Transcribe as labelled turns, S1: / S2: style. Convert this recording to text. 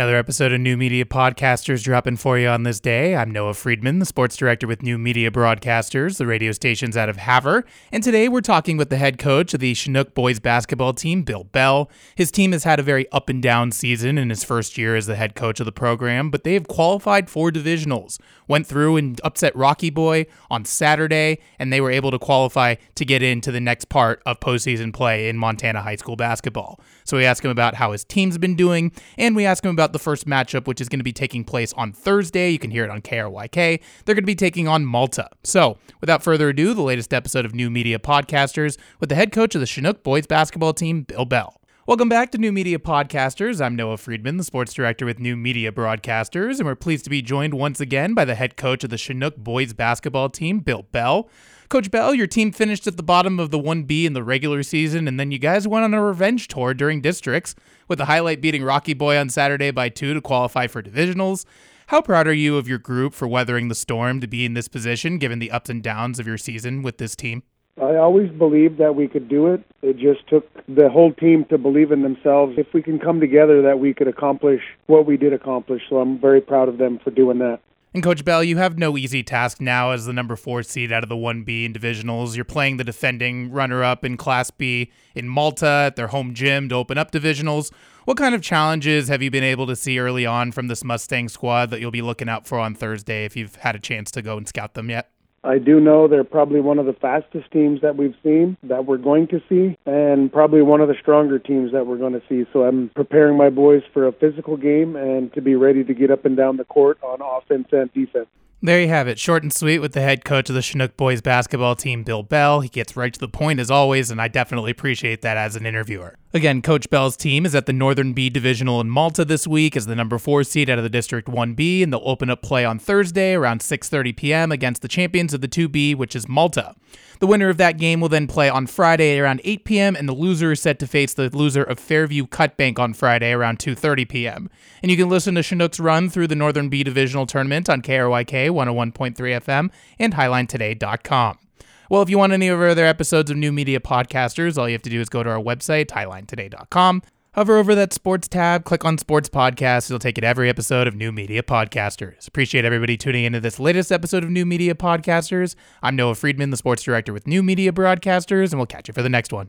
S1: Another episode of New Media Podcasters dropping for you on this day. I'm Noah Friedman, the sports director with New Media Broadcasters, the radio stations out of Havre. And today we're talking with the head coach of the Chinook boys basketball team, Bill Bell. His team has had a very up and down season in his first year as the head coach of the program, but they have qualified for divisionals. Went through and upset Rocky Boy on Saturday, and they were able to qualify to get into the next part of postseason play in Montana high school basketball. So we ask him about how his team's been doing, and we ask him about the first matchup, which is going to be taking place on Thursday. You can hear it on KRYK. They're going to be taking on Malta. So, without further ado, the latest episode of New Media Podcasters with the head coach of the Chinook boys basketball team, Bill Bell. Welcome back to New Media Podcasters. I'm Noah Friedman, the sports director with New Media Broadcasters, and we're pleased to be joined once again by the head coach of the Chinook boys basketball team, Bill Bell. Coach Bell, your team finished at the bottom of the 1B in the regular season, and then you guys went on a revenge tour during districts, with the highlight beating Rocky Boy on Saturday by two to qualify for divisionals. How proud are you of your group for weathering the storm to be in this position, given the ups and downs of your season with this team?
S2: I always believed that we could do it. It just took the whole team to believe in themselves. If we can come together, that we could accomplish what we did accomplish. So I'm very proud of them for doing that.
S1: And Coach Bell, you have no easy task now as the number four seed out of the 1B in divisionals. You're playing the defending runner up in Class B in Malta at their home gym to open up divisionals. What kind of challenges have you been able to see early on from this Mustang squad that you'll be looking out for on Thursday if you've had a chance to go and scout them yet?
S2: I do know they're probably one of the fastest teams that we've seen, that we're going to see, and probably one of the stronger teams that we're going to see. So I'm preparing my boys for a physical game and to be ready to get up and down the court on offense and defense.
S1: There you have it, short and sweet with the head coach of the Chinook boys basketball team, Bill Bell. He gets right to the point as always, and I definitely appreciate that as an interviewer. Again, Coach Bell's team is at the Northern B Divisional in Malta this week as the number four seed out of the District 1B, and they'll open up play on Thursday around 6:30 p.m. against the champions of the 2B, which is Malta. The winner of that game will then play on Friday around 8 p.m., and the loser is set to face the loser of Fairview Cutbank on Friday around 2:30 p.m. And you can listen to Chinook's run through the Northern B Divisional Tournament on KRYK 101.3 FM and HiLineToday.com. Well, if you want any of our other episodes of New Media Podcasters, all you have to do is go to our website, HiLineToday.com. Hover over that sports tab, click on sports podcasts. It'll take to every episode of New Media Podcasters. Appreciate everybody tuning into this latest episode of New Media Podcasters. I'm Noah Friedman, the sports director with New Media Broadcasters, and we'll catch you for the next one.